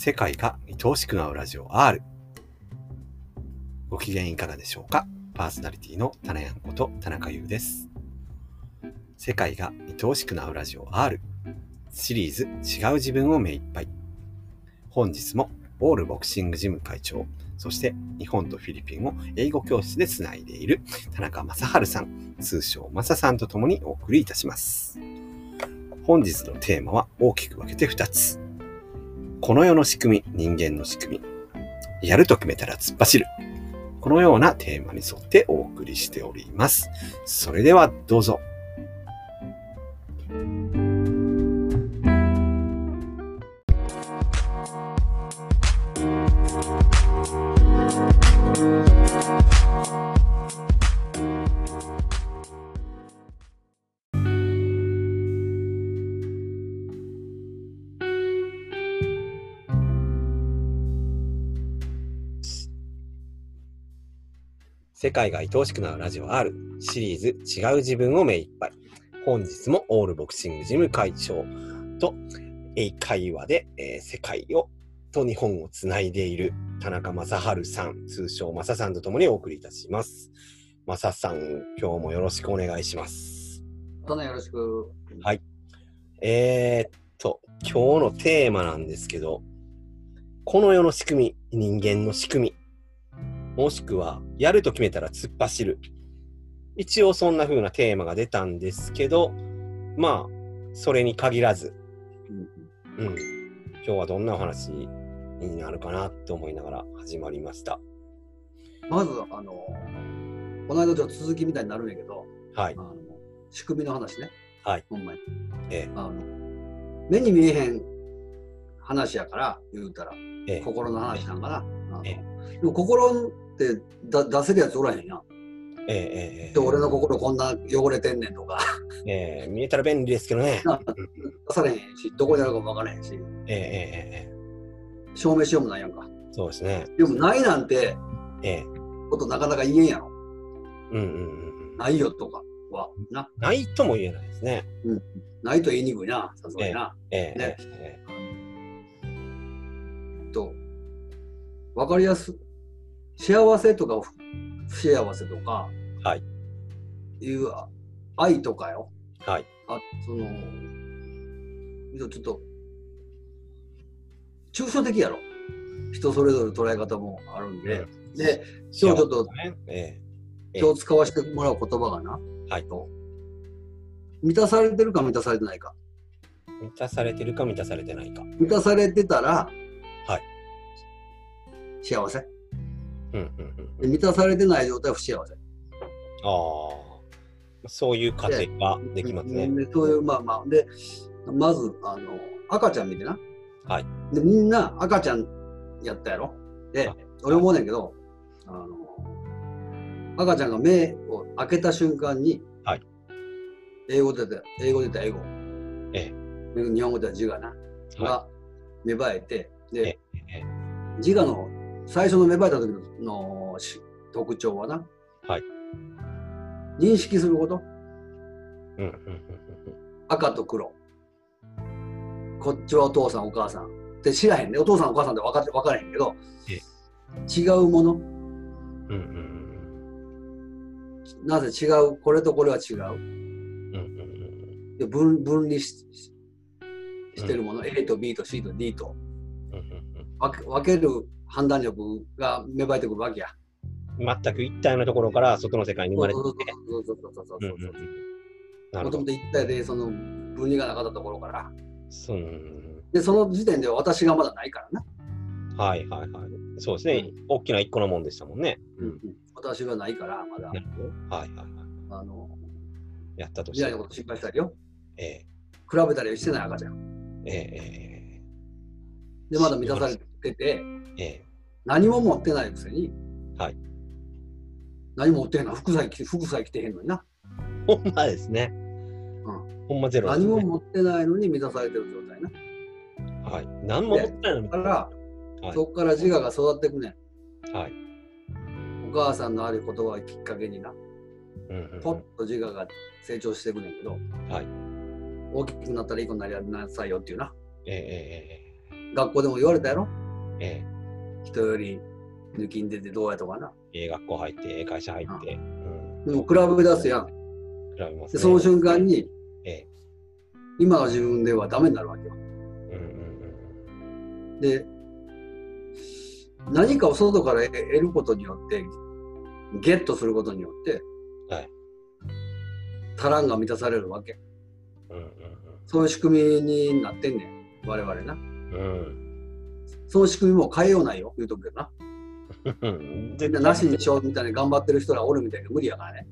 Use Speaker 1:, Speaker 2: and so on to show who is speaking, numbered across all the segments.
Speaker 1: 世界が愛おしくなるラジオ R。ご機嫌いかがでしょうか？パーソナリティのタナヤンこと田中優です。世界が愛おしくなるラジオ R。シリーズ違う自分を目いっぱい。本日もオールボクシングジム会長、そして日本とフィリピンを英語教室でつないでいる田中正治さん、通称マサさんと共にお送りいたします。本日のテーマは大きく分けて2つ。この世の仕組み、人間の仕組み。やると決めたら突っ走る。このようなテーマに沿ってお送りしております。それではどうぞ。世界が愛おしくなるラジオ R シリーズ違う自分を目いっぱい。本日もオールボクシングジム会長と英会話で、えー世界をと日本をつないでいる田中正治さん、通称正さんと共にお送りいたします。正さん、今日もよろしくお願いします。
Speaker 2: どうぞよろしく。
Speaker 1: はいえー、っと、今日のテーマなんですけど、この世の仕組み、人間の仕組み、もしくは、やると決めたら突っ走る。一応そんな風なテーマが出たんですけど、まあ、それに限らず、うん、今日はどんなお話になるかなと思いながら始まりました。
Speaker 2: まず、あの、この間ちょっと続きみたいになるんやけど、
Speaker 1: はい
Speaker 2: あ。の仕組みの話ね。
Speaker 1: はい。
Speaker 2: ほんまに。
Speaker 1: え
Speaker 2: あの目に見えへん話やから、言うたら、
Speaker 1: ええ
Speaker 2: 心の話なんかな。あの
Speaker 1: え
Speaker 2: でも心ってだ出せるやつおらへんやん。
Speaker 1: ええええ
Speaker 2: で俺の心こんな汚れてんねんとか、
Speaker 1: ええ見えたら便利ですけどね。
Speaker 2: 出されへんし、どこにあるかも分からへんし、
Speaker 1: ええええええ
Speaker 2: 証明しようもないやんか。
Speaker 1: そうですね。
Speaker 2: でもないなんて
Speaker 1: ええ
Speaker 2: ことなかなか言えんやろ。
Speaker 1: うんうんうんうん。
Speaker 2: ないよとかは、な。
Speaker 1: ないとも言えないですね。
Speaker 2: ないと言いにくいな、さすがにな。
Speaker 1: ええ
Speaker 2: ね
Speaker 1: え
Speaker 2: と、わかりやす幸せとか不幸せとか、
Speaker 1: はい。
Speaker 2: いうあ愛とかよ。
Speaker 1: えはい。
Speaker 2: あその、ちょっと、抽象的やろ。人それぞれ捉え方もあるんで。で、今日ちょっと
Speaker 1: ねえええ
Speaker 2: 今日使わせてもらう言葉がな、
Speaker 1: はい
Speaker 2: と満たされてるか満たされてないか。
Speaker 1: 満たされてるか満たされてないか。
Speaker 2: 満たされてたら、
Speaker 1: はい。
Speaker 2: 幸せ。満たされてない状態は不幸せ。
Speaker 1: ああ。そういう過程ができますね。
Speaker 2: でそういう、まあまあ、で、まず、あの、赤ちゃん見てな。
Speaker 1: はい。
Speaker 2: で、みんな赤ちゃんやったやろ。で
Speaker 1: あ、
Speaker 2: 俺思うねんけど、あの、赤ちゃんが目を開けた瞬間に、
Speaker 1: はい。
Speaker 2: 英語で出た、英語で出た英語。
Speaker 1: え
Speaker 2: 日本語では自我な。
Speaker 1: は
Speaker 2: が芽生えて、
Speaker 1: え
Speaker 2: で、
Speaker 1: え
Speaker 2: 自我の最初の芽生えた時のし特徴はな、
Speaker 1: はい。
Speaker 2: 認識すること。
Speaker 1: うんうんうん
Speaker 2: 赤と黒。こっちはお父さんお母さん。って知らへんね。お父さんお母さんって分かって分からへんけど
Speaker 1: え、
Speaker 2: 違うもの。
Speaker 1: うんうんうん
Speaker 2: なぜ違う、これとこれは違う。
Speaker 1: うんうんうん
Speaker 2: で分分離しししてるもの、A と B と C と D と
Speaker 1: うんうん
Speaker 2: 分け分ける判断力が芽生えてくるわけや。
Speaker 1: うん全く一体のところから外の世界に生まれてきて。
Speaker 2: もとも。と一体でその分離がなかったところから。
Speaker 1: そううんうん
Speaker 2: で、その時点では私がまだないからな。
Speaker 1: うんはいはいはい。そうですね。大きな一個のもんでしたもんね。
Speaker 2: うん私がないから、まだ。
Speaker 1: はいはいはい。
Speaker 2: あの
Speaker 1: やったとして
Speaker 2: 未来のこと心配したりよ。
Speaker 1: ええ
Speaker 2: 比べたりしてない赤ちゃん。
Speaker 1: ええ
Speaker 2: で、まだ満たされてて、
Speaker 1: ええ
Speaker 2: 何も持ってないくせに、
Speaker 1: はい。
Speaker 2: 何も持ってへんの服さえ着さえ着てへんのにな。
Speaker 1: ほんまですね。ほんまゼロね。
Speaker 2: 何も持ってないのに満たされてる状態な。
Speaker 1: はい。何も持ってないのに
Speaker 2: だから、
Speaker 1: はい
Speaker 2: そこから自我が育っていくねん。
Speaker 1: はい。
Speaker 2: お母さんのある言葉をきっかけにな、
Speaker 1: うんうんうん
Speaker 2: ポッと自我が成長していくねんけど、
Speaker 1: はい
Speaker 2: 大きくなったらいい子になりなさいよっていうな。
Speaker 1: えええええ
Speaker 2: 学校でも言われたやろ
Speaker 1: え
Speaker 2: 人より抜きん出てどうやとかな。
Speaker 1: え、ええ学校入って、ええ会社入って、うん。
Speaker 2: でも比べ出すやん。
Speaker 1: 比べますね。
Speaker 2: でその瞬間に、
Speaker 1: ええ、
Speaker 2: 今の自分ではダメになるわけよ。
Speaker 1: うんうん
Speaker 2: で、何かを外から得ることによって、ゲットすることによって、
Speaker 1: はい
Speaker 2: 足らんが満たされるわけ。
Speaker 1: うん。うん
Speaker 2: そういう仕組みになってんねん。我々な。
Speaker 1: うんうん。
Speaker 2: その仕組みも変えようないよ。言うとくけどな。
Speaker 1: うん。
Speaker 2: みんななしにしようみたいに頑張ってる人らおるみたいな無理やからね。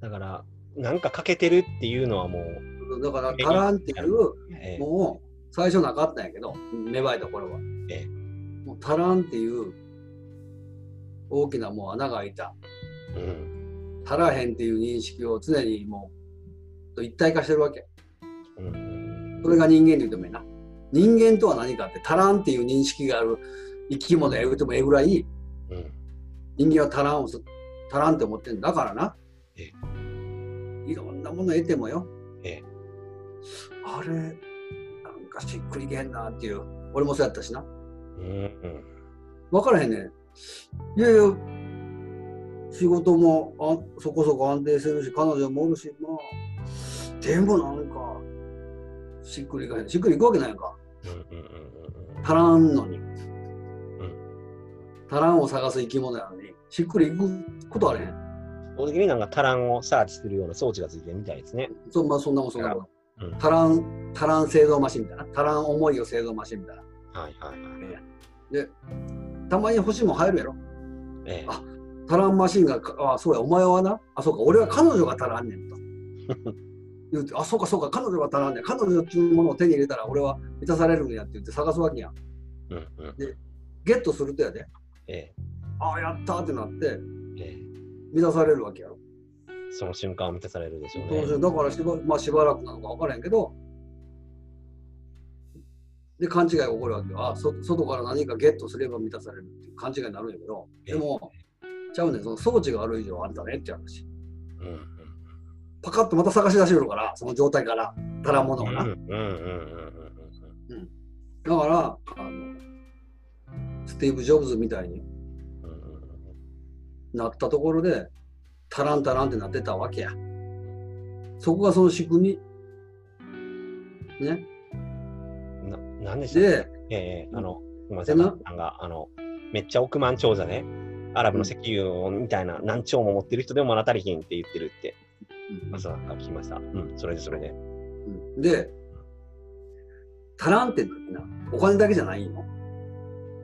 Speaker 1: だから、なんか欠けてるっていうのはもう、
Speaker 2: だから、足らんっていう、
Speaker 1: ええ、
Speaker 2: もう最初なかったんやけど、芽生えた頃は。
Speaker 1: ええ
Speaker 2: もう足らんっていう大きなもう穴が開いた。
Speaker 1: うん。
Speaker 2: 足らへんっていう認識を常にもうと一体化してるわけ。
Speaker 1: うん。
Speaker 2: それが人間で言うてもいいな。人間とは何かって足らんっていう認識がある生き物や言うてもええぐらい
Speaker 1: うん。
Speaker 2: 人間は足らんをす足らんって思ってるんだからな。
Speaker 1: え
Speaker 2: いろんなもの得てもよ。
Speaker 1: ええ
Speaker 2: あれ、なんかしっくりけへんなっていう。俺もそうやったしな。
Speaker 1: うん。
Speaker 2: 分からへんねん。いやいや、仕事もあそこそこ安定してるし、彼女もおるし、まあ、でもなんか、しっくりいかへん。しっくりいくわけないやんか。足らんのに。足らんを探す生き物やのに、しっくりいくことあれへん。
Speaker 1: うん。法的になんかタランをサーチするような装置がついてるみたいですね。
Speaker 2: そ,、まあ、そんなもんそんなもん。
Speaker 1: うん。
Speaker 2: 足らん、足らん製造マシンみたいな。足らん思いを製造マシンみたいな。
Speaker 1: はいはいはい。
Speaker 2: で、たまに星も入るやろ。
Speaker 1: ええ。
Speaker 2: あ足らんマシンが、あ、そうや、お前はな、あ、そうか、俺は彼女が足らんねんと。言うて、あ、そうか、そうか、彼女が足らんねん。彼女っていうものを手に入れたら、俺は満たされるんやって言って探すわけやん。
Speaker 1: うんうん。
Speaker 2: ゲットするとやで、
Speaker 1: ええ。
Speaker 2: あ、やったーってなって、
Speaker 1: ええ。
Speaker 2: 満たされるわけやろ。
Speaker 1: その瞬間を満たされるでしょうね。
Speaker 2: だからしば,、まあ、しばらくなのか分からへんけど、で、勘違いが起こるわけよ。あ、そ外から何かゲットすれば満たされるっていう勘違いになるんやけど、でも、ちゃうねん、その装置がある以上あんたねって話。
Speaker 1: うんうん。
Speaker 2: パカッとまた探し出してくるから、その状態から、足らんものをな。
Speaker 1: うんうんうんうん
Speaker 2: だから、あの、スティーブ・ジョブズみたいになったところで、足らん足らんってなってたわけや。そこがその仕組み。ね。
Speaker 1: うん。な、なんでしたっ
Speaker 2: で、
Speaker 1: けええあの、すみません、
Speaker 2: でな
Speaker 1: なんか、あの、めっちゃ億万長者ね、アラブの石油みたいな何兆も持ってる人でも物足りひんって言ってるって、まさか聞きました。うん、それでそれで。
Speaker 2: うんで、足らんってな、お金だけじゃないよ。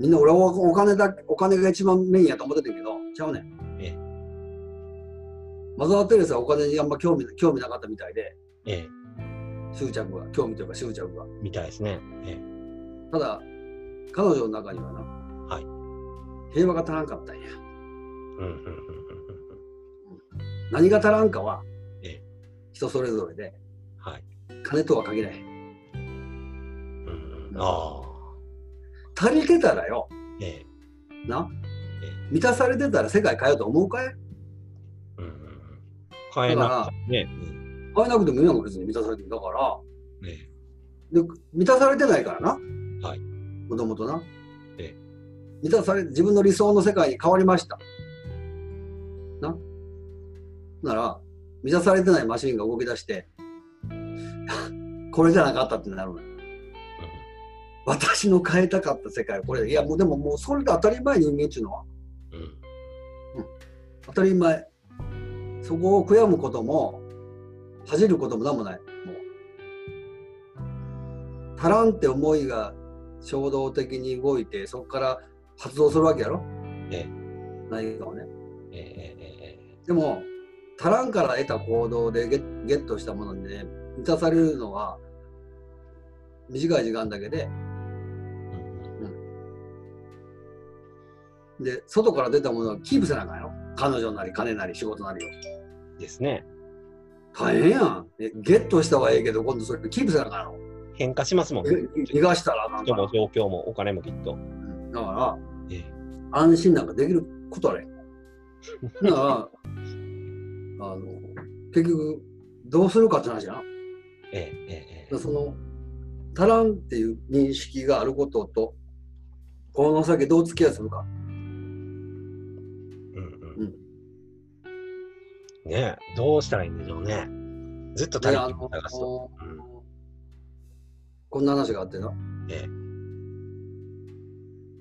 Speaker 2: みんな俺はお金だお金が一番メインやと思ってたけど、ちゃうねん。
Speaker 1: ええ
Speaker 2: マザー・テレサはお金にあんま興味興味なかったみたいで、
Speaker 1: ええ
Speaker 2: 執着が、興味というか執着が。
Speaker 1: みたいですね。え
Speaker 2: ただ、彼女の中にはな、
Speaker 1: はい
Speaker 2: 平和が足らんかったんや。
Speaker 1: えうんうんうんうん
Speaker 2: 何が足らんかは
Speaker 1: ええ、
Speaker 2: 人それぞれで、
Speaker 1: はい。
Speaker 2: 金とは限らへん。
Speaker 1: うんうん、ああ。
Speaker 2: 足りてたらよ、
Speaker 1: ええ
Speaker 2: な
Speaker 1: え、
Speaker 2: 満たされてたら世界変えようと思うかい？
Speaker 1: うん。変えなくてね。
Speaker 2: 変えなくてもいいやんか、別に満たされてる。だから、
Speaker 1: うんえ
Speaker 2: で満たされてないからな。
Speaker 1: はい
Speaker 2: もともとな。
Speaker 1: ええ
Speaker 2: 満たされ、自分の理想の世界に変わりました。な。なら、満たされてないマシンが動き出して、これじゃなかったってなるのよ。私の変えたかった世界はこれ。いや、もうでももうそれで当たり前人間っていうのは。
Speaker 1: えうん
Speaker 2: 当たり前。そこを悔やむことも、恥じることも何もない。もう。足らんって思いが衝動的に動いて、そこから発動するわけやろ？
Speaker 1: ええ
Speaker 2: 何かをね。
Speaker 1: ええええ
Speaker 2: でも、足らんから得た行動でゲッゲットしたものにね、満たされるのは短い時間だけで、
Speaker 1: えうん
Speaker 2: で、外から出たものはキープせなあかんよ。彼女なり金なり仕事なりを。
Speaker 1: うんですね。
Speaker 2: 大変やん。えゲットしたはいいけど、今度それキープせなあかんの？
Speaker 1: 変化しますもんね。
Speaker 2: え逃がしたらなんか
Speaker 1: 人も状況もお金もきっと。
Speaker 2: うんだから、
Speaker 1: ええ
Speaker 2: 安心なんかできることあれ。だから、あの、結局、どうするかって話やな。だか
Speaker 1: ええええ
Speaker 2: らその、足らんっていう認識があることと、この先どう付き合いするか。
Speaker 1: うんう
Speaker 2: うん
Speaker 1: ん。ねえどうしたらいいんでしょうね。ずっと足りひんを探すと。うん
Speaker 2: こんな話があってな。
Speaker 1: ええ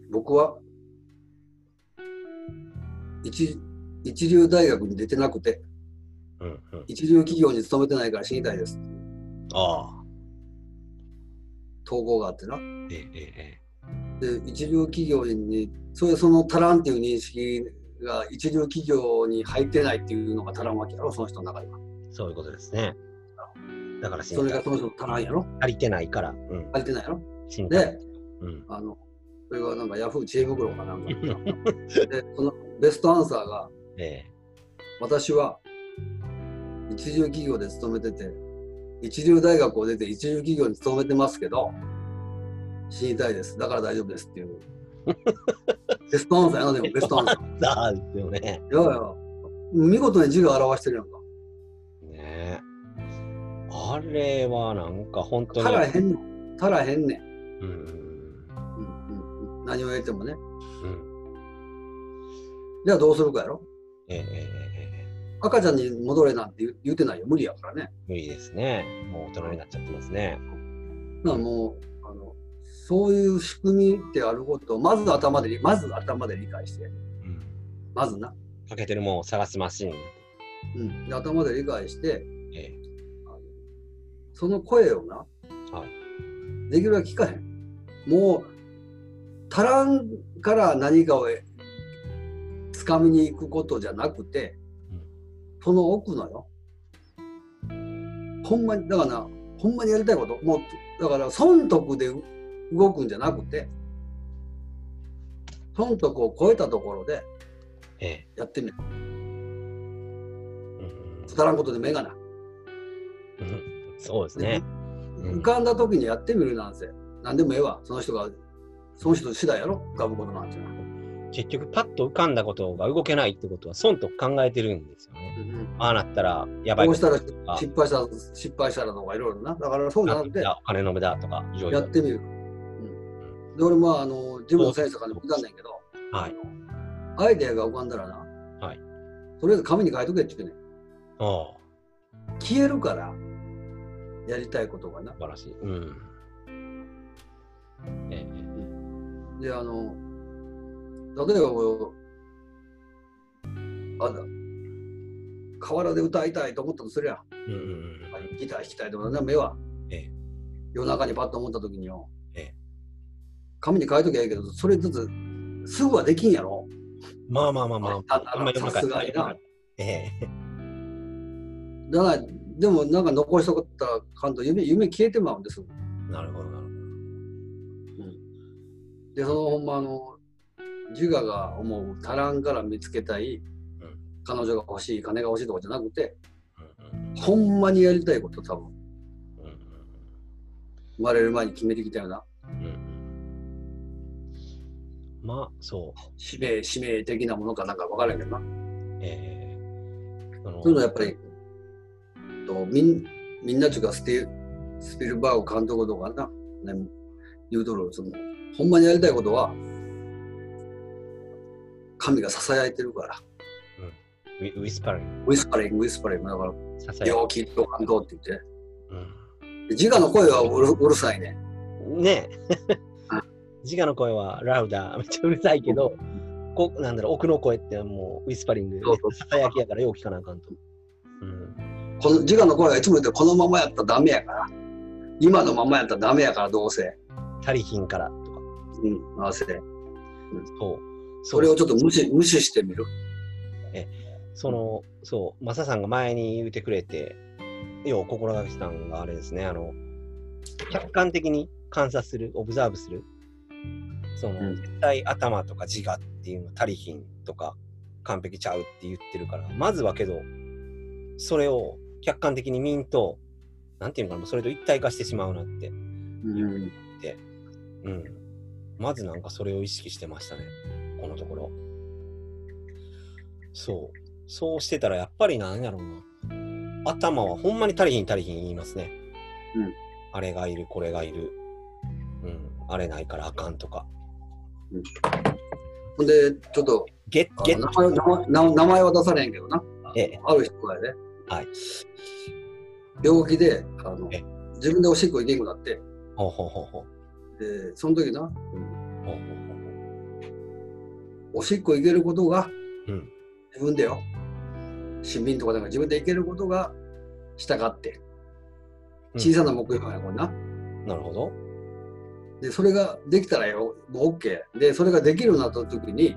Speaker 2: 僕は一一流大学に出てなくて、
Speaker 1: うんうん。
Speaker 2: 一流企業に勤めてないから死にたいです。
Speaker 1: ああ。
Speaker 2: 投稿があってな。
Speaker 1: えええ
Speaker 2: で、
Speaker 1: え
Speaker 2: 一流企業に、それその足らんっていう認識が一流企業に入ってないっていうのが足らんわけやろ、その人の中では。
Speaker 1: えそういうことですね。だから死
Speaker 2: そ
Speaker 1: にたい
Speaker 2: れがその人の足らんやろ
Speaker 1: 足りてないから。うん。
Speaker 2: 足りてないやろ
Speaker 1: 死にたい。
Speaker 2: で、
Speaker 1: うん。
Speaker 2: あの、それがなんかヤフー知恵袋かなんかで で、そのベストアンサーが、
Speaker 1: え
Speaker 2: 私は一流企業で勤めてて、一流大学を出て一流企業に勤めてますけど、死にたいです。だから大丈夫ですっていう。ベストアンサーやな、でもベストアンサー。
Speaker 1: え。さあですよね。
Speaker 2: いやいや、見事に字が表してるやんか。
Speaker 1: ねえ。あれはなんか本当に。
Speaker 2: 足らへんの。足らへんねん。
Speaker 1: うんうん
Speaker 2: うん何を言ってもね。
Speaker 1: うん。うん。
Speaker 2: じゃあどうするかやろ。
Speaker 1: ええええええ。
Speaker 2: 赤ちゃんに戻れなんて言うてないよ。無理やからね。
Speaker 1: 無理ですね。もう大人になっちゃってますね。
Speaker 2: だからもう、あの、そういう仕組みってあることを、まず頭で理、まず頭で理解して、
Speaker 1: うん。
Speaker 2: まずな。
Speaker 1: かけてるもんを探すマシーン。
Speaker 2: うん、で頭で理解して、
Speaker 1: ええ。
Speaker 2: あのその声をな、
Speaker 1: はい。
Speaker 2: できるだけ聞かへん。もう、足らんから何かを掴みに行くことじゃなくて、
Speaker 1: うん
Speaker 2: その奥のよ。ほんまに、だからな、ほんまにやりたいこと、もう、だから損得で動くんじゃなくて、損得を超えたところで
Speaker 1: ええ。
Speaker 2: やってみる。
Speaker 1: うん
Speaker 2: 足らんことで目がない。
Speaker 1: うんうん。そうですね。うん
Speaker 2: 浮かんだ時にやってみるなんせ。何でもええわ。その人が、その人次第やろ浮かぶことなんていうのは。
Speaker 1: 結局、パッと浮かんだことが動けないってことは、損と考えてるんですよね。ああなったら、やばい
Speaker 2: こうしたら
Speaker 1: あ
Speaker 2: 失敗したら失敗したらとかいろいろな。だからそうじゃなくて、
Speaker 1: お金の無駄とか、いろいろ。
Speaker 2: やってみる。うん、で、俺まあ、あの、自分の先生からも聞いたんだけど、
Speaker 1: はい。
Speaker 2: アイデアが浮かんだらな、
Speaker 1: はい。
Speaker 2: とりあえず紙に書いとけって言ってね。
Speaker 1: ああ、
Speaker 2: 消えるから、やりたいことがな
Speaker 1: 素。晴らしい。うん。ええ。
Speaker 2: で、あの、例えばこう、あだ、河原で歌いたいと思ったとすりゃ、
Speaker 1: うんうんうん。
Speaker 2: ギター弾きたいとか、目は、
Speaker 1: ええ
Speaker 2: 夜中にパッと思った時によ、
Speaker 1: ええ
Speaker 2: 紙に書いときゃいいけど、それずつすぐはできんやろ。
Speaker 1: まあまあまあまあ。
Speaker 2: ああさすがにな。
Speaker 1: ええ。
Speaker 2: だから、でもなんか残しとったらかんと夢、夢消えてまうんです。
Speaker 1: なるほど、なる
Speaker 2: で、そのほんまあの、自我が思う足らんから見つけたい、
Speaker 1: うん
Speaker 2: 彼女が欲しい、金が欲しいとかじゃなくて。
Speaker 1: うんうん
Speaker 2: ほんまにやりたいこと多分、
Speaker 1: うん
Speaker 2: 生まれる前に決めてきたような、
Speaker 1: うんうん。まあ、そう。
Speaker 2: 使命、使命的なものかなんか分からんけどな。
Speaker 1: ええその
Speaker 2: そういうのはやっぱり、とみんみんなちゅうかスティスピルバーグ監督とかな、ね、言うとるそのほんまにやりたいことは神がささやいてるから。
Speaker 1: ウィウィスパリン。
Speaker 2: ウィスパリングウィスパリン。グだから病気と感動って言って。
Speaker 1: う
Speaker 2: で自我の声はうるうるさいね。
Speaker 1: ん。ね。え
Speaker 2: あ。
Speaker 1: 自我の声はラウダー、めっちゃうるさいけど、こなんだろう、奥の声ってもうウィスパリング、
Speaker 2: そうそう。
Speaker 1: ささやきやからよう聞かなあかんと。うん。
Speaker 2: この自我の声はいつも言ってこのままやったらダメやから。今のままやったらダメやからどうせ、
Speaker 1: 足りひんからとか。
Speaker 2: うん、合わせ。て
Speaker 1: そう。
Speaker 2: それをちょっと無視無視してみる
Speaker 1: その、そう、マサさんが前に言ってくれて、よう心がけてたんがあれですね、あの、客観的に観察する、オブザーブする。その、
Speaker 2: うん
Speaker 1: 絶対頭とか自我っていうの足りひんとか、完璧ちゃうって言ってるから、まずはけど、それを客観的に見んと、なんていうのかな、それと一体化してしまうなって。
Speaker 2: うん
Speaker 1: うん。まずなんかそれを意識してましたね。このところ。そう。そうしてたらやっぱりなんやろうな。頭はほんまに足りひん足りひん言いますね。
Speaker 2: うん。
Speaker 1: あれがいる、これがいる。うん。あれないからあかんとか。
Speaker 2: ほんで、ちょっと、
Speaker 1: ゲッ、ゲッ
Speaker 2: 名前名前名名前は出されへんけどな。
Speaker 1: ええ。
Speaker 2: ある人がやで、
Speaker 1: はい
Speaker 2: 病気であの
Speaker 1: え
Speaker 2: 自分でおしっこ行けんくなって、
Speaker 1: ほうほうほうほう。
Speaker 2: でその時な、
Speaker 1: ほうほうほ
Speaker 2: おしっこ行けることが
Speaker 1: う。うん。
Speaker 2: 自分でよ、市民とかだから自分で行けることがしたがって、
Speaker 1: うん
Speaker 2: 小さな目標やこれな。
Speaker 1: なるほど。
Speaker 2: で、それができたらよ、もう OK。で、それができるようになった時に、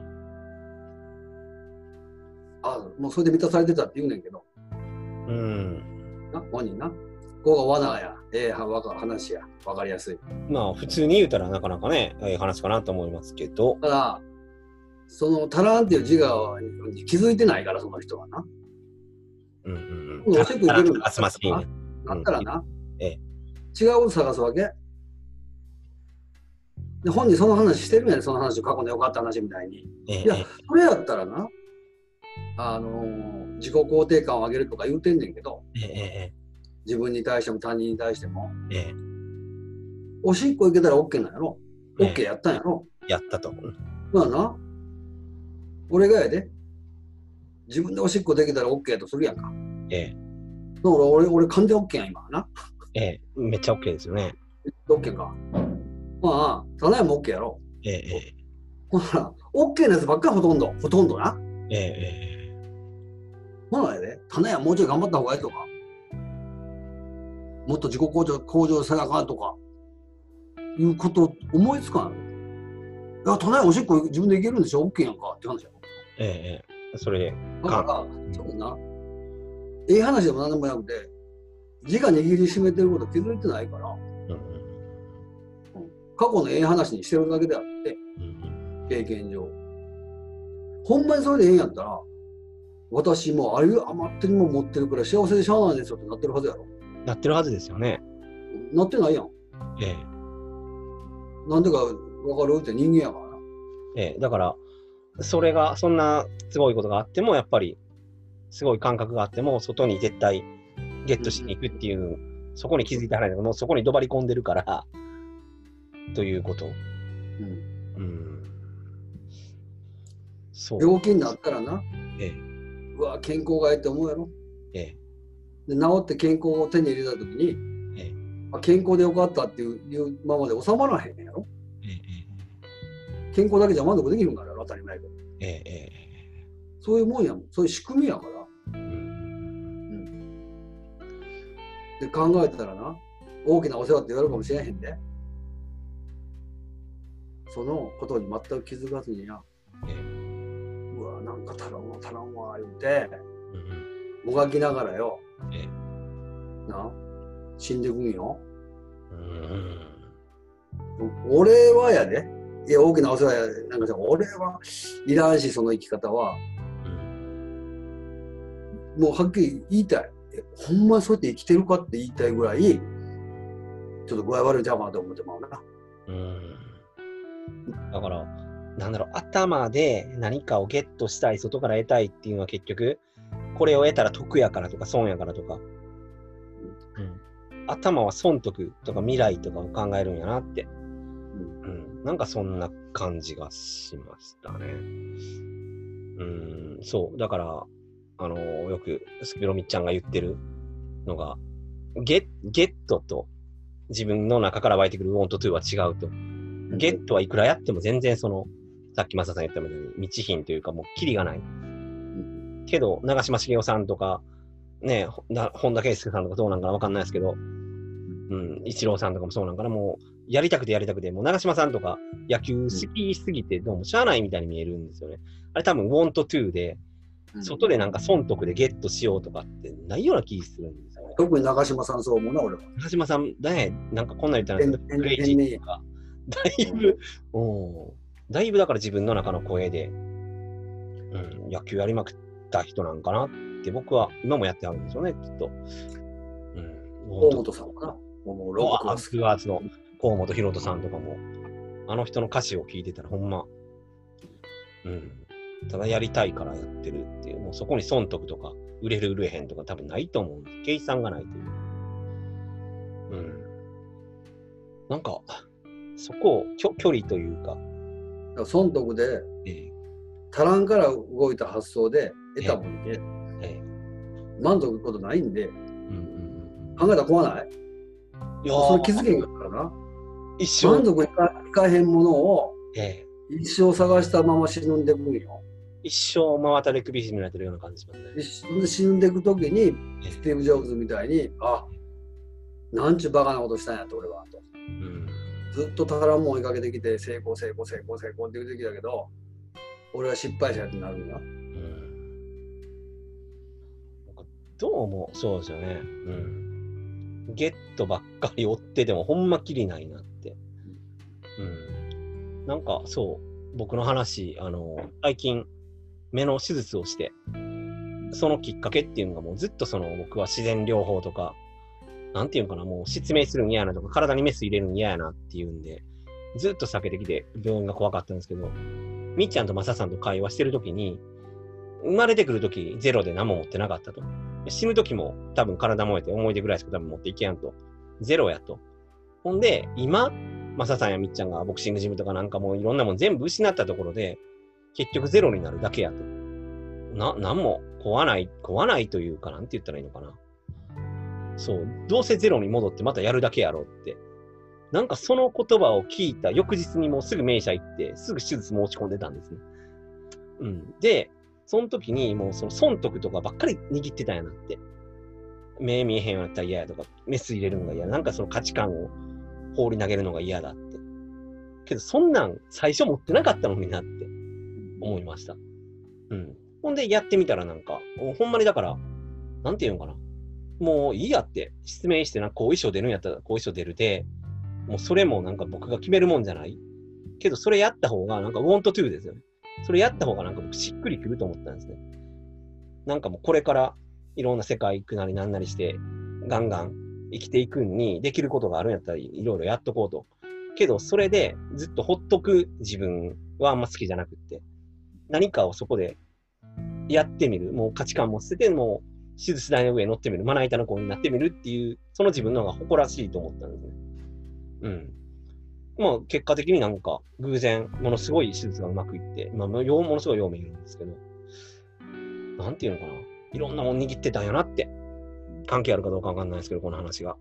Speaker 2: あ、もうそれで満たされてたって言うねんけど、
Speaker 1: うん。
Speaker 2: な本人な。ここが罠や、ええはわか話や、わかりやすい。
Speaker 1: まあ、普通に言うたらなかなかね、ええ話かなと思いますけど。
Speaker 2: ただ、その足らんっていう自我に気づいてないから、その人はな。
Speaker 1: うんうん
Speaker 2: おしっこ行けるん
Speaker 1: あすますいいね。
Speaker 2: なったらな、
Speaker 1: ええ
Speaker 2: 違うこと探すわけ？で、本人その話してるんやで、その話、過去の良かった話みたいに。
Speaker 1: ええ
Speaker 2: いやそれやったらな、あのー自己肯定感を上げるとか言うてんねんけど、
Speaker 1: ええ
Speaker 2: 自分に対しても他人に対しても、
Speaker 1: ええええ
Speaker 2: おしっこ行けたら OK なんやろ？
Speaker 1: ええ
Speaker 2: OK やったんやろ？
Speaker 1: やったと思う。
Speaker 2: まあな、俺がやで、自分でおしっこできたら OK やとするやんか。
Speaker 1: ええ
Speaker 2: だから俺、俺完全 OK やん、今な。
Speaker 1: ええめっちゃ OK ですよね。
Speaker 2: OK か。まあ、ただやも OK やろ。
Speaker 1: えええ
Speaker 2: ほら、OK なやつばっかりほとんど、ほとんどな。
Speaker 1: ええええ
Speaker 2: ほなやで、ただやもうちょい頑張った方がいいとか、もっと自己向上向上せなあかんとか、いうこと思いつかん。いや、ただやおしっこ自分でいけるんでしょ ?OK やんかって話やろ。
Speaker 1: ええええそれで、
Speaker 2: だから、そうな、ええ話でも何でもなくて、自我握りしめてること気づいてないから、
Speaker 1: うんうん
Speaker 2: 過去のええ話にしてるだけであって、
Speaker 1: うん
Speaker 2: 経験上。ほんまにそれでええんやったら、私もうある余ってるもん持ってるから幸せでしゃあないですよってなってるはずやろ。
Speaker 1: うんなってるはずですよね。
Speaker 2: なってないやん。
Speaker 1: ええ
Speaker 2: なんでか分かるって人間やからな。
Speaker 1: ええだから、それが、そんなすごいことがあっても、やっぱり、すごい感覚があっても、外に絶対ゲットしに行くっていう、そこに気づいてはないけど、もうそこにどばり込んでるから、ということ。
Speaker 2: うん
Speaker 1: うん。そう。
Speaker 2: 病気になったらな、
Speaker 1: ええ
Speaker 2: うわ、健康がいいって思うやろ。
Speaker 1: ええ
Speaker 2: で治って健康を手に入れたときに、
Speaker 1: ええ
Speaker 2: あ健康でよかったっていういうままで収まらへんやろ。
Speaker 1: ええ
Speaker 2: 健康だけじゃ満足できるんから当たり前で。
Speaker 1: ええええ
Speaker 2: そういうもんやもん。そういう仕組みやから。
Speaker 1: うん。
Speaker 2: で考えたらな、大きなお世話って言われるかもしれへんで。そのことに全く気づかずにや、
Speaker 1: ええ。
Speaker 2: うわ、なんか足らんわ、足らんわ、言うて、
Speaker 1: うん
Speaker 2: もがきながらよ、
Speaker 1: ええ。
Speaker 2: な、死んでくんよ。
Speaker 1: うん
Speaker 2: 俺はやで、いや、大きなお世話や、なんかさ、俺はいらんし、その生き方は、
Speaker 1: うん。
Speaker 2: もうはっきり言いたい。えほんまにそうやって生きてるかって言いたいぐらい、ちょっと具合悪いんちゃうかなと思ってまうな。
Speaker 1: うん。だから、なんだろう、頭で何かをゲットしたい、外から得たいっていうのは結局、これを得たら得やからとか損やからとか、うん、頭は損得とか未来とかを考えるんやなって、うん、なんかそんな感じがしましたね。うん、そう、だから、あのよくスピロミちゃんが言ってるのが、ゲゲットと自分の中から湧いてくる want to は違うと。ゲットはいくらやっても全然その、さっきマサさん言ったみたいに、満ち品というかもうキリがない。けど、長嶋茂雄さんとか、ね、本田圭佑さんとかどうなんかなわかんないですけど、うん、イチローさんとかもそうなんかな、もう、やりたくてやりたくて、もう長嶋さんとか野球好きすぎて、どうもしゃあないみたいに見えるんですよね。あれ多分、want to で、外でなんか損得でゲットしようとかってないような気するんですよね。
Speaker 2: 特に長嶋さんそう思うな、俺は。
Speaker 1: 長嶋さん、ね、なんかこんなん言ったら、
Speaker 2: 天
Speaker 1: クレイジーとか、だいぶ、うん、だいぶだから自分の中の声で、うん、野球やりまくった人なんかなって僕は今もやってあるんですよね、きっと。うん、
Speaker 2: 大本さんかな。もうロック
Speaker 1: ア
Speaker 2: が好き
Speaker 1: スアーツの河本ロ人さんとかも、あの人の歌詞を聞いてたらほんま、うん、ただやりたいからやってるっていう、もうそこに損得とか、売れる売れへんとか多分ないと思うんです。計算がないという。うん。なんか、そこを距距離というか、
Speaker 2: 損得で
Speaker 1: ええ
Speaker 2: 足らんから動いた発想で得たもんで、
Speaker 1: え
Speaker 2: 満足いくことないんで、
Speaker 1: えうんうん
Speaker 2: 考えたら怖ない？
Speaker 1: うん、いや
Speaker 2: それ気
Speaker 1: ー
Speaker 2: づけんからな。
Speaker 1: 一生、
Speaker 2: 満足いかいかへんものを
Speaker 1: ええ
Speaker 2: 一生探したまま死ぬんでくんよ。
Speaker 1: 一生真渡り首絞められてるような感じしますね。
Speaker 2: で死んで死んでいくときに、スティーブ・ジョブズみたいに、あなんちゅうバカなことしたんやと、俺は。と
Speaker 1: うん
Speaker 2: ずっと足らんもん追いかけてきて、成功、成功、成功、成功って言うてきたけど、俺は失敗者ってなるんだ。
Speaker 1: うどうもそうですよね。うん。ゲットばっかり追っててもほんまきりないなって。うん。なんかそう、僕の話、あの、最近目の手術をして、そのきっかけっていうのがもうずっとその僕は自然療法とか、なんていうのかな、もう失明するの嫌やなとか、体にメス入れるの嫌やなっていうんで、ずっと避けてきて病院が怖かったんですけど、みっちゃんとマサさんと会話してるときに、生まれてくるときゼロで何も持ってなかったと。死ぬときも多分体燃えて思い出ぐらいしか多分持っていけやんと。ゼロやと。ほんで、今、マサさんやみっちゃんがボクシングジムとかなんかもういろんなもん全部失ったところで、結局ゼロになるだけやと。な、なんも壊ない、壊ないというか、なんて言ったらいいのかな。そう、どうせゼロに戻ってまたやるだけやろうって。なんかその言葉を聞いた翌日にもうすぐ名車行って、すぐ手術申し込んでたんですね。うん。で、その時にもうその損得とかばっかり握ってたんやなって。目見えへんようになったら嫌やとか、メス入れるのが嫌。なんかその価値観を放り投げるのが嫌だって。けどそんなん最初持ってなかったのになって思いました。うん。ほんでやってみたらなんか、ほんまにだから、なんていうのかな。もういいやって、失明してな、後遺症出るんやったら後遺症出るで、もうそれもなんか僕が決めるもんじゃない。けどそれやった方がなんか want to ですよね。それやった方がなんか僕しっくりくると思ったんですね。なんかもうこれからいろんな世界行くなりなんなりして、ガンガン生きていくんにできることがあるんやったらいろいろやっとこうと。けどそれでずっとほっとく自分はあんま好きじゃなくって、何かをそこでやってみる。もう価値観も捨てて、もう手術台の上に乗ってみる。まな板の子になってみるっていう、その自分の方が誇らしいと思ったんですね。うん。まあ結果的になんか偶然ものすごい手術がうまくいって、まあものすごい陽明いるんですけど、なんていうのかな。いろんなもん握ってたんやなって。関係あるかどうかわかんないですけど、この話が。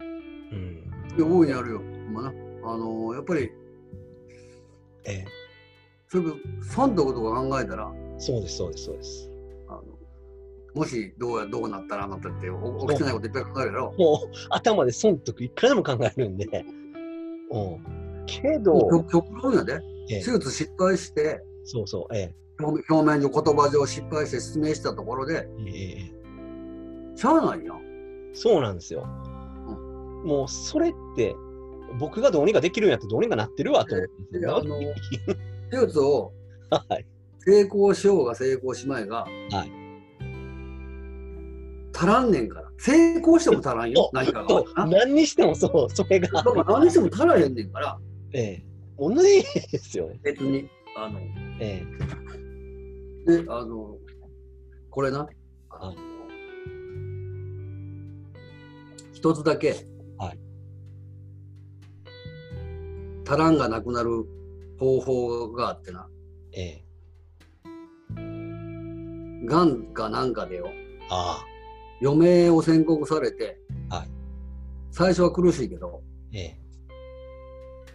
Speaker 1: うん。
Speaker 2: いや大いにあるよ。まな。あのやっぱり、
Speaker 1: ええ。
Speaker 2: それこそ損得とか考えたら、
Speaker 1: そうです、そうです、そうです。
Speaker 2: あのもしどうやどうなったらあなたってお起きてないこといっぱい考えるやろ。
Speaker 1: もう頭で損得いくらでも考えるんで。うん。けど、
Speaker 2: 極極論やで。
Speaker 1: ええ
Speaker 2: 手術失敗して、
Speaker 1: そうそう、え
Speaker 2: 表表面上言葉上失敗して失明したところで、
Speaker 1: えええええ
Speaker 2: しゃあないやん。
Speaker 1: そうなんですよ。もうそれって、僕がどうにかできるんやったらどうにかなってるわと思ってんですよ。
Speaker 2: いやあの 手術を
Speaker 1: はい。
Speaker 2: 成功しようが成功しまいが、
Speaker 1: はい
Speaker 2: 足らんねんから。成功しても足らんよ何かが。な。
Speaker 1: 何にしてもそう、それが、
Speaker 2: だから何しても足らへんねんから、
Speaker 1: ええ。同じですよね。
Speaker 2: 別に。あの。
Speaker 1: え
Speaker 2: で、あの、これな、あの。一つだけ、
Speaker 1: はい。
Speaker 2: 足らんがなくなる方法があってな、
Speaker 1: ええ。
Speaker 2: がんかなんかでよ、
Speaker 1: あ
Speaker 2: 余命を宣告されて、
Speaker 1: はい。
Speaker 2: 最初は苦しいけど、
Speaker 1: あ、え。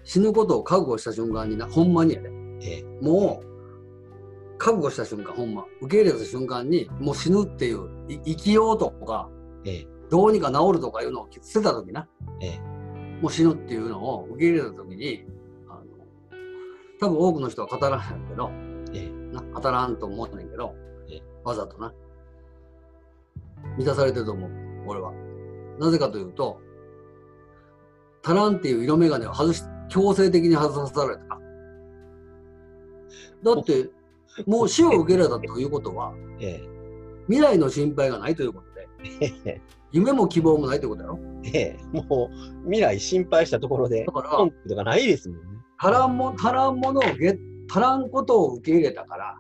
Speaker 2: 死ぬことを覚悟した瞬間にな、ほんまにやで、
Speaker 1: ええ。
Speaker 2: もう、覚悟した瞬間、ほんま、受け入れた瞬間に、もう死ぬっていう、い生きようとか、
Speaker 1: ええ。
Speaker 2: どうにか治るとかいうのを捨てた時な、
Speaker 1: ええ。
Speaker 2: もう死ぬっていうのを受け入れた時に、あの多分多くの人は語らないけど、
Speaker 1: え。
Speaker 2: な語らんと思うねんけど
Speaker 1: ええ、
Speaker 2: わざとな。満たされてると思う、俺は。なぜかというと、足らんっていう色眼鏡を外し、強制的に外された。だって、もう死を受け入れたということは、
Speaker 1: え
Speaker 2: 未来の心配がないということで、
Speaker 1: ええ
Speaker 2: 夢も希望もないということやろ。
Speaker 1: えええもう未来心配したところで
Speaker 2: だ、から、
Speaker 1: コンとかないですもんね。
Speaker 2: 足らんも足らんものをげ足らんことを受け入れたから、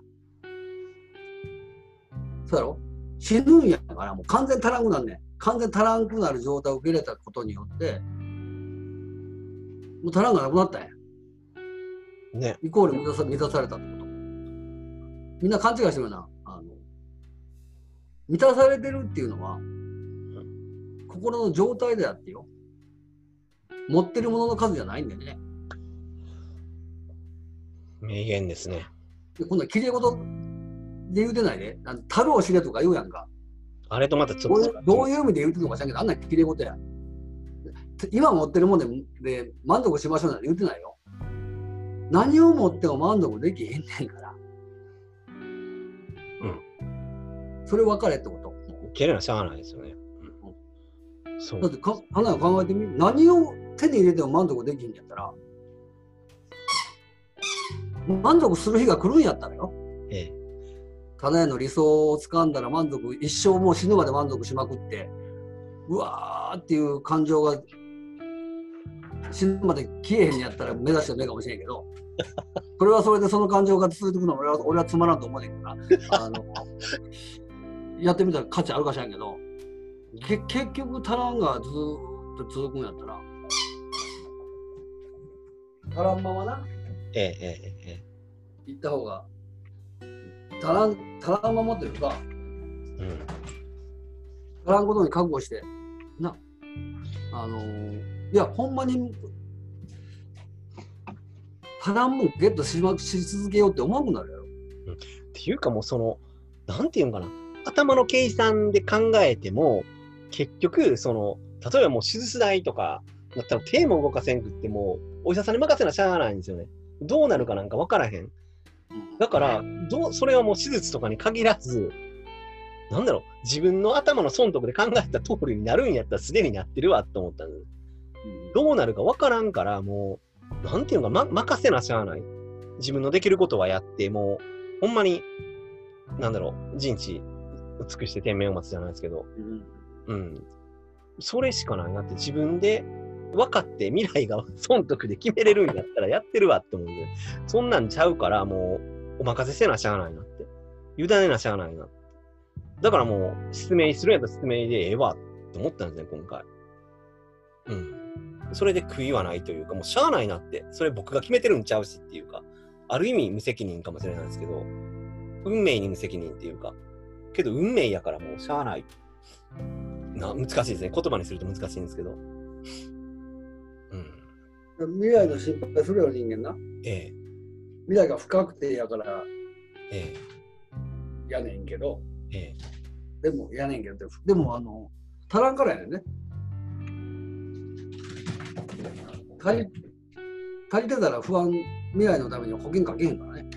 Speaker 2: そうやろ？死ぬんやから、もう完全足らんくなんねん。完全足らんくなる状態を受け入れたことによって、う足らんがなくなったんや。
Speaker 1: ね。
Speaker 2: イコール満たさ満たされたってこと。みんな勘違いしてるよな。あの満たされてるっていうのは、心の状態であってよ。持ってるものの数じゃないんだよね。
Speaker 1: 名言ですね。
Speaker 2: で今度はきれい事で言うてないで、あの樽を知れとか言うやんか。
Speaker 1: あれとまたち
Speaker 2: どう
Speaker 1: ょっと。
Speaker 2: どういう意味で言うてるのか知らんけど、あんなきれい事や。今持ってるもんでで満足しましょうなんて言ってないよ。何を持っても満足できへんねんから。うん。それ分かれってこと。
Speaker 1: けれなしゃあないですよね。うん、そう。
Speaker 2: だってか、花が考えてみ何を手に入れても満足できんやったら、満足する日が来るんやったらよ。
Speaker 1: ええ。
Speaker 2: 花屋の理想を掴んだら満足、一生もう死ぬまで満足しまくって、うわーっていう感情が死ぬまで消えへんやったら目指してもいいかもしれんけど、それはそれでその感情が続いていくのは俺は俺はつまらんと思うねんから、あのやってみたら価値あるかしらんけど、け結局足らんがずーっと続くんやったら、足らんままな、
Speaker 1: ええ、ええ、え
Speaker 2: 行った方が、足らん、足らんままというか、
Speaker 1: うん。
Speaker 2: 足らんことに覚悟して、な、あのーいや、ほんまに、足らんもんゲットし,、ま、し続けようって思わなくなるやろう。
Speaker 1: っていうかもうその、なんていうんかな、頭の計算で考えても、結局、その、例えばもう手術代とか、だったら手も動かせんくってもう、お医者さんに任せなしゃあないんですよね。どうなるかなんか分からへん。だから、どうそれはもう手術とかに限らず、なんだろう、自分の頭の損得で考えた通りになるんやったらすでになってるわって思ったんです。どうなるか分からんから、もう、なんていうのか、ま、任せなしゃあない。自分のできることはやって、もう、ほんまに、なんだろう、人知尽くして天命を待つじゃないですけど、
Speaker 2: うん
Speaker 1: うん。それしかないなって、自分で分かって未来が損得で決めれるんやったらやってるわって思うんで、そんなんちゃうから、もう、お任せせなしゃあないなって。委ねなしゃあないな。だからもう、失明するんやったら失明でええわって思ったんですね、今回。うん。それで悔いはないというか、もうしゃあないなって、それ僕が決めてるんちゃうしっていうか、ある意味無責任かもしれないですけど、運命に無責任っていうか、けど運命やからもうしゃあない。な難しいですね。言葉にすると難しいんですけど。うん。
Speaker 2: 未来の心配するよ人間な。
Speaker 1: ええ
Speaker 2: 未来が不確定やから
Speaker 1: え
Speaker 2: やねんけど、
Speaker 1: ええ
Speaker 2: でもやねんけど、でもあの、足らんからやねんね。足り足りてたら不安、未来のために保険かけへんからね。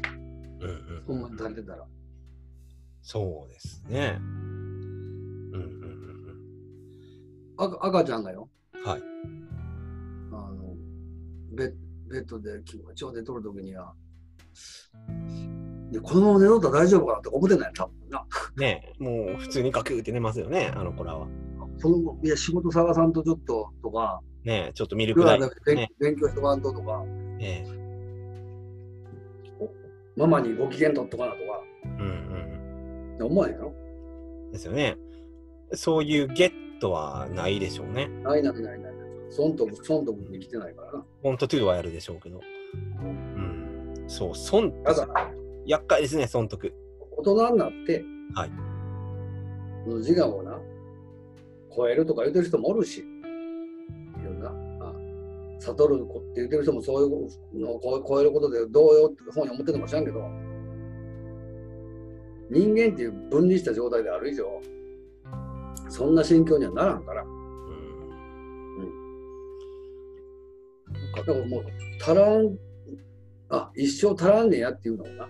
Speaker 1: えうんうん。
Speaker 2: ほんまに足りてたら。
Speaker 1: そうですね。うんうんうん
Speaker 2: 赤赤ちゃんがよ、
Speaker 1: うん。はい。
Speaker 2: ベベッドで気持ちを出とるときには、でこのまま寝とったら大丈夫かなって思ってない多分な。
Speaker 1: ねえ、もう普通にガクって寝ますよね、あの子らは。
Speaker 2: そのいや仕事探さんとちょっととか、
Speaker 1: ねえ、ちょっとミルク代。
Speaker 2: 勉
Speaker 1: ね
Speaker 2: 勉強しとかんととか、
Speaker 1: ええ
Speaker 2: ママにご機嫌取っとかなとか、
Speaker 1: うんうん。
Speaker 2: 思わへんやろ
Speaker 1: ですよね。そういうゲットはないでしょうね。
Speaker 2: ないないないない。損得、損得に来てないからな。
Speaker 1: ホントトゥーはやるでしょうけど。うん。そう、損
Speaker 2: ただ、
Speaker 1: 厄介ですね、損得。
Speaker 2: 大人になって、
Speaker 1: はい。
Speaker 2: 自我をな、超えるとか言ってる人もおるし、いろんな、あ悟る子って言ってる人もそういうのを超えることでどうよって本に思ってるのか知らんけど、人間っていう分離した状態である以上、そんな心境にはならんから、だからもう足らん、あ一生足らんねやっていうのをな、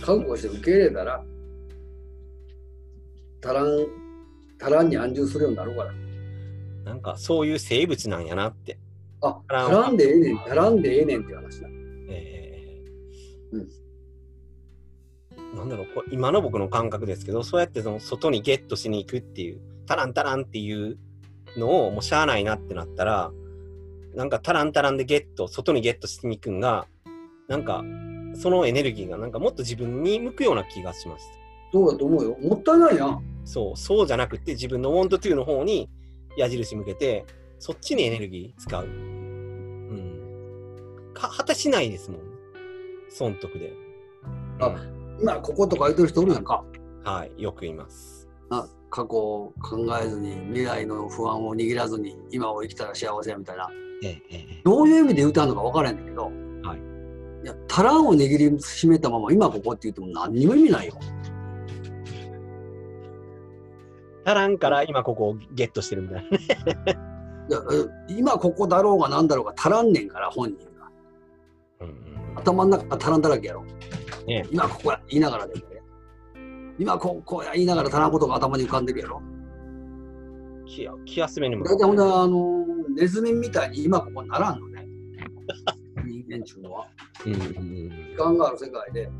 Speaker 2: 覚悟して受け入れたら、足らん、足らんに安住するようになるから。
Speaker 1: なんかそういう生物なんやなって。
Speaker 2: あ、
Speaker 1: 足らん
Speaker 2: 足らんでええねん、足らんでええねんっていう話だ。
Speaker 1: えー
Speaker 2: うん
Speaker 1: なんだろう今の僕の感覚ですけどそうやってその外にゲットしに行くっていうタランタランっていうのをもうしゃあないなってなったらなんかタランタランでゲット外にゲットしに行くんがなんかそのエネルギーがなんかもっと自分に向くような気がしました
Speaker 2: そうだと思うよ。もったいないやん。
Speaker 1: そうそうじゃなくて自分のウォントトゥーの方に矢印向けてそっちにエネルギー使うは果たしないですもん。損得で。
Speaker 2: あ
Speaker 1: うん
Speaker 2: 今こことか言ってる人おるやんか。
Speaker 1: はい、よく言います。
Speaker 2: な過去を考えずに未来の不安を握らずに今を生きたら幸せやみたいなどういう意味で言うのか分からへんだけど、
Speaker 1: はい
Speaker 2: いやタランを握りしめたまま今ここって言っても何にも意味ないよ。
Speaker 1: 足らんから今ここをゲットしてるみたいなね。
Speaker 2: いやえ今ここだろうが何だろうが足らんねんから本人が
Speaker 1: うんうん
Speaker 2: 頭の中足らんだらけやろ。
Speaker 1: ね
Speaker 2: 今ここや言いながらでもね今ここや言いながら足らんことが頭に浮かんでるやろ。
Speaker 1: 気や気休めにも
Speaker 2: 大体ほんであのネズミみたいに今ここにならんのね。人間っていうのは。
Speaker 1: うんうん
Speaker 2: 時間がある世界で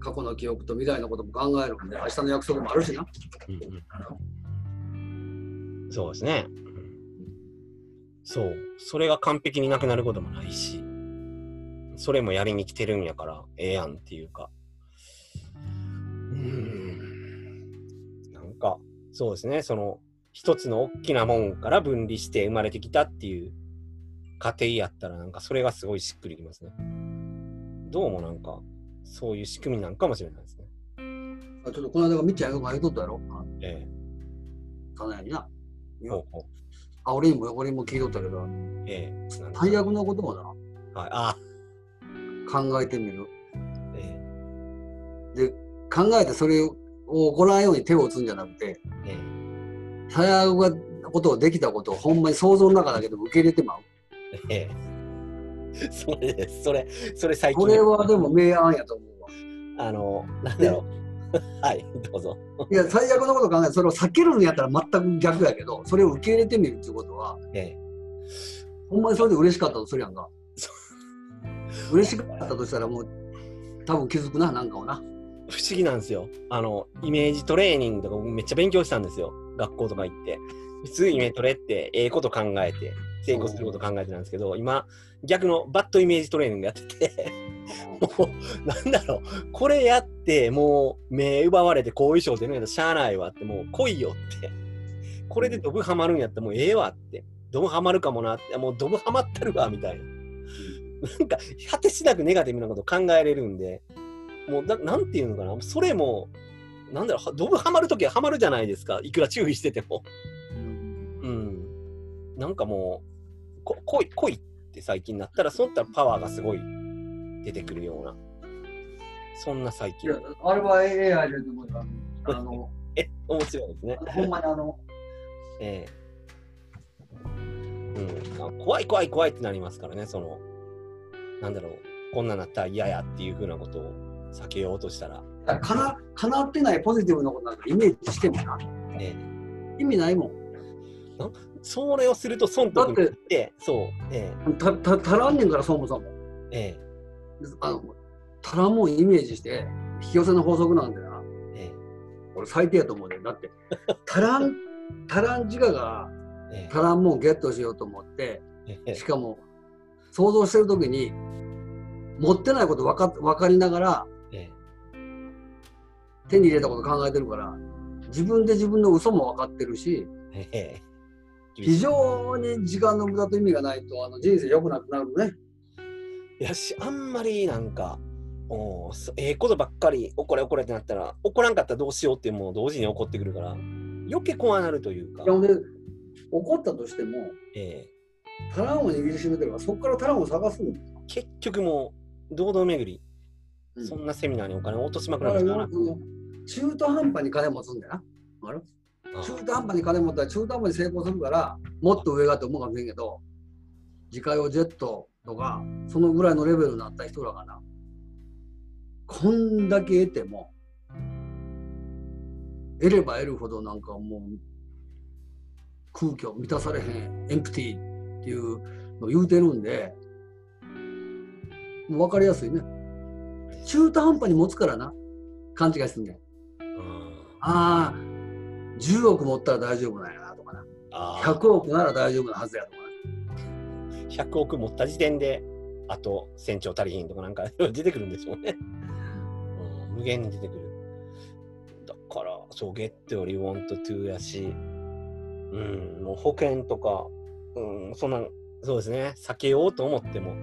Speaker 2: 過去の記憶と未来のことも考えるんで明日の約束もあるしな。
Speaker 1: うんうんそうですね。うんそう。それが完璧になくなることもないし、それもやりに来てるんやから、ええやんっていうか。うん。なんか、そうですね。その、一つの大きなもんから分離して生まれてきたっていう過程やったら、なんかそれがすごいしっくりきますね。どうもなんか、そういう仕組みなんかもしれないですね。
Speaker 2: あちょっとこの間がみっちゃんが言うとったやろ。あ
Speaker 1: え
Speaker 2: 金谷にな。
Speaker 1: えほうほう
Speaker 2: あ俺にも俺にも聞いとったけど、
Speaker 1: ええ
Speaker 2: 最悪のことをな
Speaker 1: はい。あ、
Speaker 2: 考えてみる。
Speaker 1: え
Speaker 2: で考えてそれを起こらんように手を打つんじゃなくて
Speaker 1: ええ
Speaker 2: 最悪なことをできたことをほんまに想像の中だけでも受け入れてまう。
Speaker 1: えええそれです。それ、それ最近。
Speaker 2: これはでも明暗やと思うわ。
Speaker 1: あの、なんだろう。はい、どうぞ。
Speaker 2: いや最悪のことを考えてそれを避けるんやったら全く逆やけどそれを受け入れてみるっていうことは
Speaker 1: ええ
Speaker 2: ほんまにそれで嬉しかったとするやんか。嬉しかったとしたらもう多分気づくな、なんかをな。
Speaker 1: 不思議なんですよ。あの、イメージトレーニングとかめっちゃ勉強したんですよ。学校とか行って。普通イメトレってええこと考えて、成功すること考えてなんですけど、今、逆のバッドイメージトレーニングやってて、もう、なんだろう、これやって、もう、目奪われて後遺症出るんやったらしゃあないわって、もう来いよって。これでドブハマるんやったらもうええわって。ドブハマるかもなって、もうドブハマってるわ、みたいな。なんか、果てしなくネガティブなこと考えれるんで、もうな、なんていうのかな、それも、なんだろう、ドブハマるときはハマるじゃないですか、いくら注意してても。うん。なんかもう、こ来い、って最近なったら、そういったらパワーがすごい出てくるような、そんな最近
Speaker 2: いや。あれは AI でと思うよあの、
Speaker 1: え、面白いですね。
Speaker 2: ほんまにあの、
Speaker 1: ええうんあ。怖い怖い怖いってなりますからね、その、なんだろう、こんなんなったら嫌やっていうふうなことを避けようとしたら、
Speaker 2: かな、かなってないポジティブなことなんかイメージしてもな。
Speaker 1: え
Speaker 2: 意味ないもん。
Speaker 1: えそれをすると損得になって、そう、え
Speaker 2: た、た、足らんねんから、そもそも。
Speaker 1: ええ。
Speaker 2: あの、足らんもんイメージして、引き寄せの法則なんだよな。
Speaker 1: ええ。
Speaker 2: 俺最低やと思うねだって、足らん、足らん自我が
Speaker 1: ええ。
Speaker 2: 足らんもんゲットしようと思って、
Speaker 1: ええ。
Speaker 2: しかも、想像してるときに、持ってないこと分か分かりながら、
Speaker 1: え
Speaker 2: 手に入れたこと考えてるから、自分で自分の嘘も分かってるし、非常に時間の無駄と意味がないと、あの人生良くなくなるね。
Speaker 1: いやし、あんまりなんか、おそええことばっかり、怒れ怒れってなったら、怒らんかったらどうしようってもう同時に怒ってくるから、余計怖なるというか。
Speaker 2: 怒ったとしても、
Speaker 1: ええ。
Speaker 2: タランを握りしめてるから、そこからタランを探すんですよ。
Speaker 1: 結局もう、堂々巡り、
Speaker 2: うん。
Speaker 1: そんなセミナーにお金を落としまく
Speaker 2: ら
Speaker 1: らなきゃな
Speaker 2: よ中途半端に金持つんだよな。あ中途半端に金持ったら中途半端に成功するから、もっと上がって思うかもしれんけど、自家用ジェットとか、そのぐらいのレベルになった人らがな、こんだけ得ても、得れば得るほどなんかもう空虚満たされへんエンプティーっていうのを言うてるんでもう分かりやすいね。中途半端に持つからな。勘違いするんだよああ10億持ったら大丈夫なんやなとかな。
Speaker 1: あー。
Speaker 2: 100億なら大丈夫なはずやとかな。
Speaker 1: 100億持った時点で、あと船長足りひんとかなんか出てくるんでしょうね。うん。無限に出てくる。だから、そう、ゲットより want to やし、うん、もう保険とか、うん、そんな、そうですね、避けようと思っても、う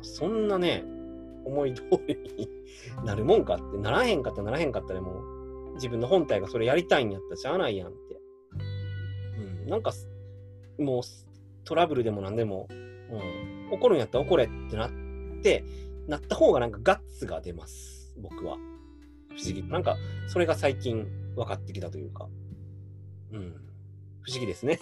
Speaker 1: ん、そんなね、思い通りになるもんかって、ならへんかったらならへんかったらもう、自分の本体がそれやりたいんやったらしゃあないやんって。うん、なんかす、もうトラブルでもなんでも、うん、怒るんやったら怒れってなって、なった方がなんかガッツが出ます、僕は。不思議。なんか、それが最近分かってきたというか。うん。不思議ですね。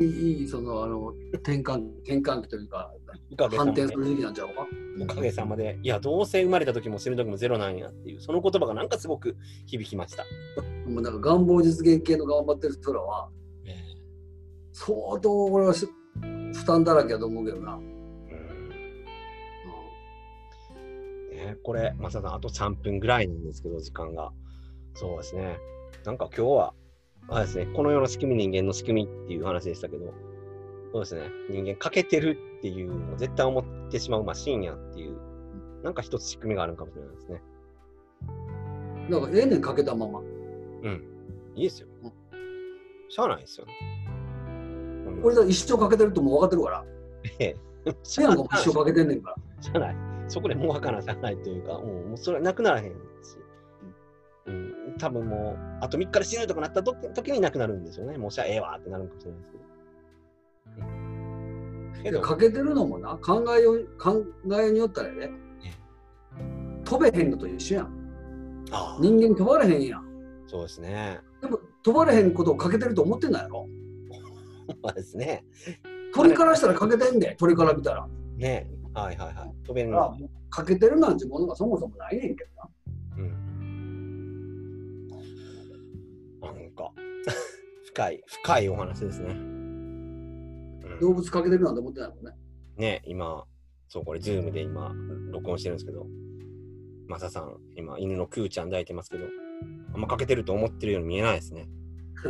Speaker 2: いいその、あの、転換、転換期というか、反転る時期なんちゃうか？
Speaker 1: おかげさまで、いや、どうせ生まれた時も死ぬ時もゼロなんやっていう、その言葉がなんかすごく響きました。
Speaker 2: もうなんか願望実現系の頑張ってる人らは、相当俺はし負担だらけだと思うけどな。
Speaker 1: うんね、これ、マサさん、あと3分ぐらいなんですけど、時間が。そうですね。なんか今日は、あれですね、この世の仕組み、人間の仕組みっていう話でしたけど、そうですね、人間欠けてるっていうのを絶対思ってしまうマシーンやっていう、なんか一つ仕組みがあるかもしれないですね。
Speaker 2: なんかええねんかけたまま。
Speaker 1: うん。いいですよ
Speaker 2: うん。
Speaker 1: しゃあないですよ。
Speaker 2: 俺だ一生かけてるともう分かってるから。
Speaker 1: ええ。し
Speaker 2: せやんかも一生かけてんねんから。
Speaker 1: しゃあない。そこでもうわからしゃあないというか、もうもうそれはなくならへんし。うん、多分もう、あと3日で死ぬとかなった時時になくなるんですよね。もうしゃあええわってなるかもしれないですけど。うん、けど、
Speaker 2: かけてるのもな、考えよう考えによったらね、飛べへんのと一緒やん。人間飛ばれへんやん。
Speaker 1: そうですね。
Speaker 2: でも飛ばれへんことをかけてると思ってんないやろ。
Speaker 1: まあですね。
Speaker 2: 鳥からしたらかけてんで、鳥から見たら。
Speaker 1: ねはいはいはい。飛べるの。
Speaker 2: かけてるなんてものがそもそもないねんけどな。
Speaker 1: うん。なんか、深い、深いお話ですね。うん
Speaker 2: 動物かけてるなんて思ってないもんね。
Speaker 1: ね、今、そう、これ、ズームで今、録音してるんですけど、マサさん、今、犬のクーちゃん抱いてますけど、あんまかけてると思ってるように見えないですね。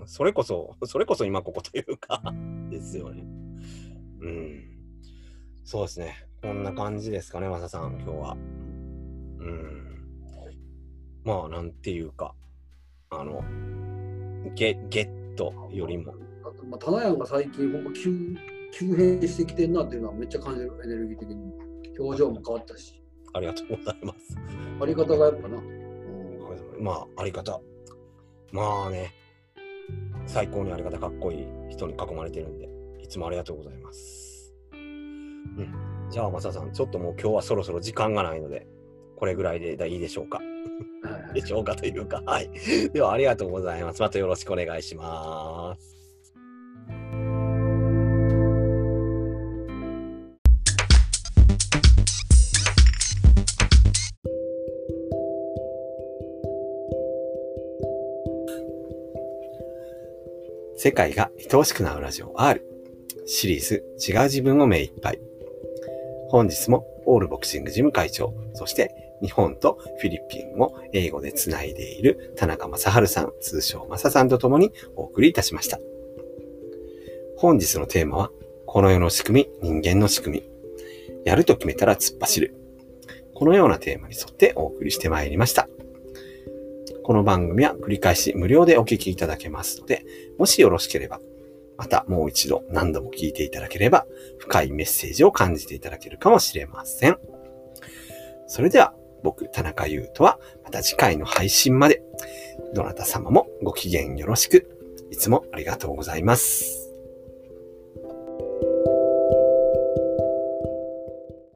Speaker 1: うん、それこそ、それこそ今ここというか、ですよね。うん。そうですね。こんな感じですかね、マサさん、今日は。うん。まあ、なんていうか、あの、ゲゲットよりも、
Speaker 2: まあ、タナヤンが最近ほんま急急変してきてんなっていうのはめっちゃ感じるエネルギー的に表情も変わったし
Speaker 1: ありがとうございます。
Speaker 2: あり方がやっぱな、うん
Speaker 1: まあ、あり方。まあね、最高にあり方かっこいい人に囲まれてるんで、いつもありがとうございます。うん。じゃあ、マサさん、ちょっともう今日はそろそろ時間がないので、これぐらいでいいでしょうか。でしょうかというか、はい。では、ありがとうございます。またよろしくお願いします。
Speaker 3: 世界が愛おしくなるラジオ R シリーズ違う自分を目いっぱい。本日もオールボクシング事務会長、そして日本とフィリピンを英語でつないでいる田中正治さん、通称正さんと共にお送りいたしました。本日のテーマは、この世の仕組み、人間の仕組み。やると決めたら突っ走る。このようなテーマに沿ってお送りしてまいりました。この番組は繰り返し無料でお聞きいただけますので、もしよろしければ、またもう一度何度も聞いていただければ、深いメッセージを感じていただけるかもしれません。それでは、僕、田中優斗は、また次回の配信まで、どなた様もご機嫌よろしく、いつもありがとうございます。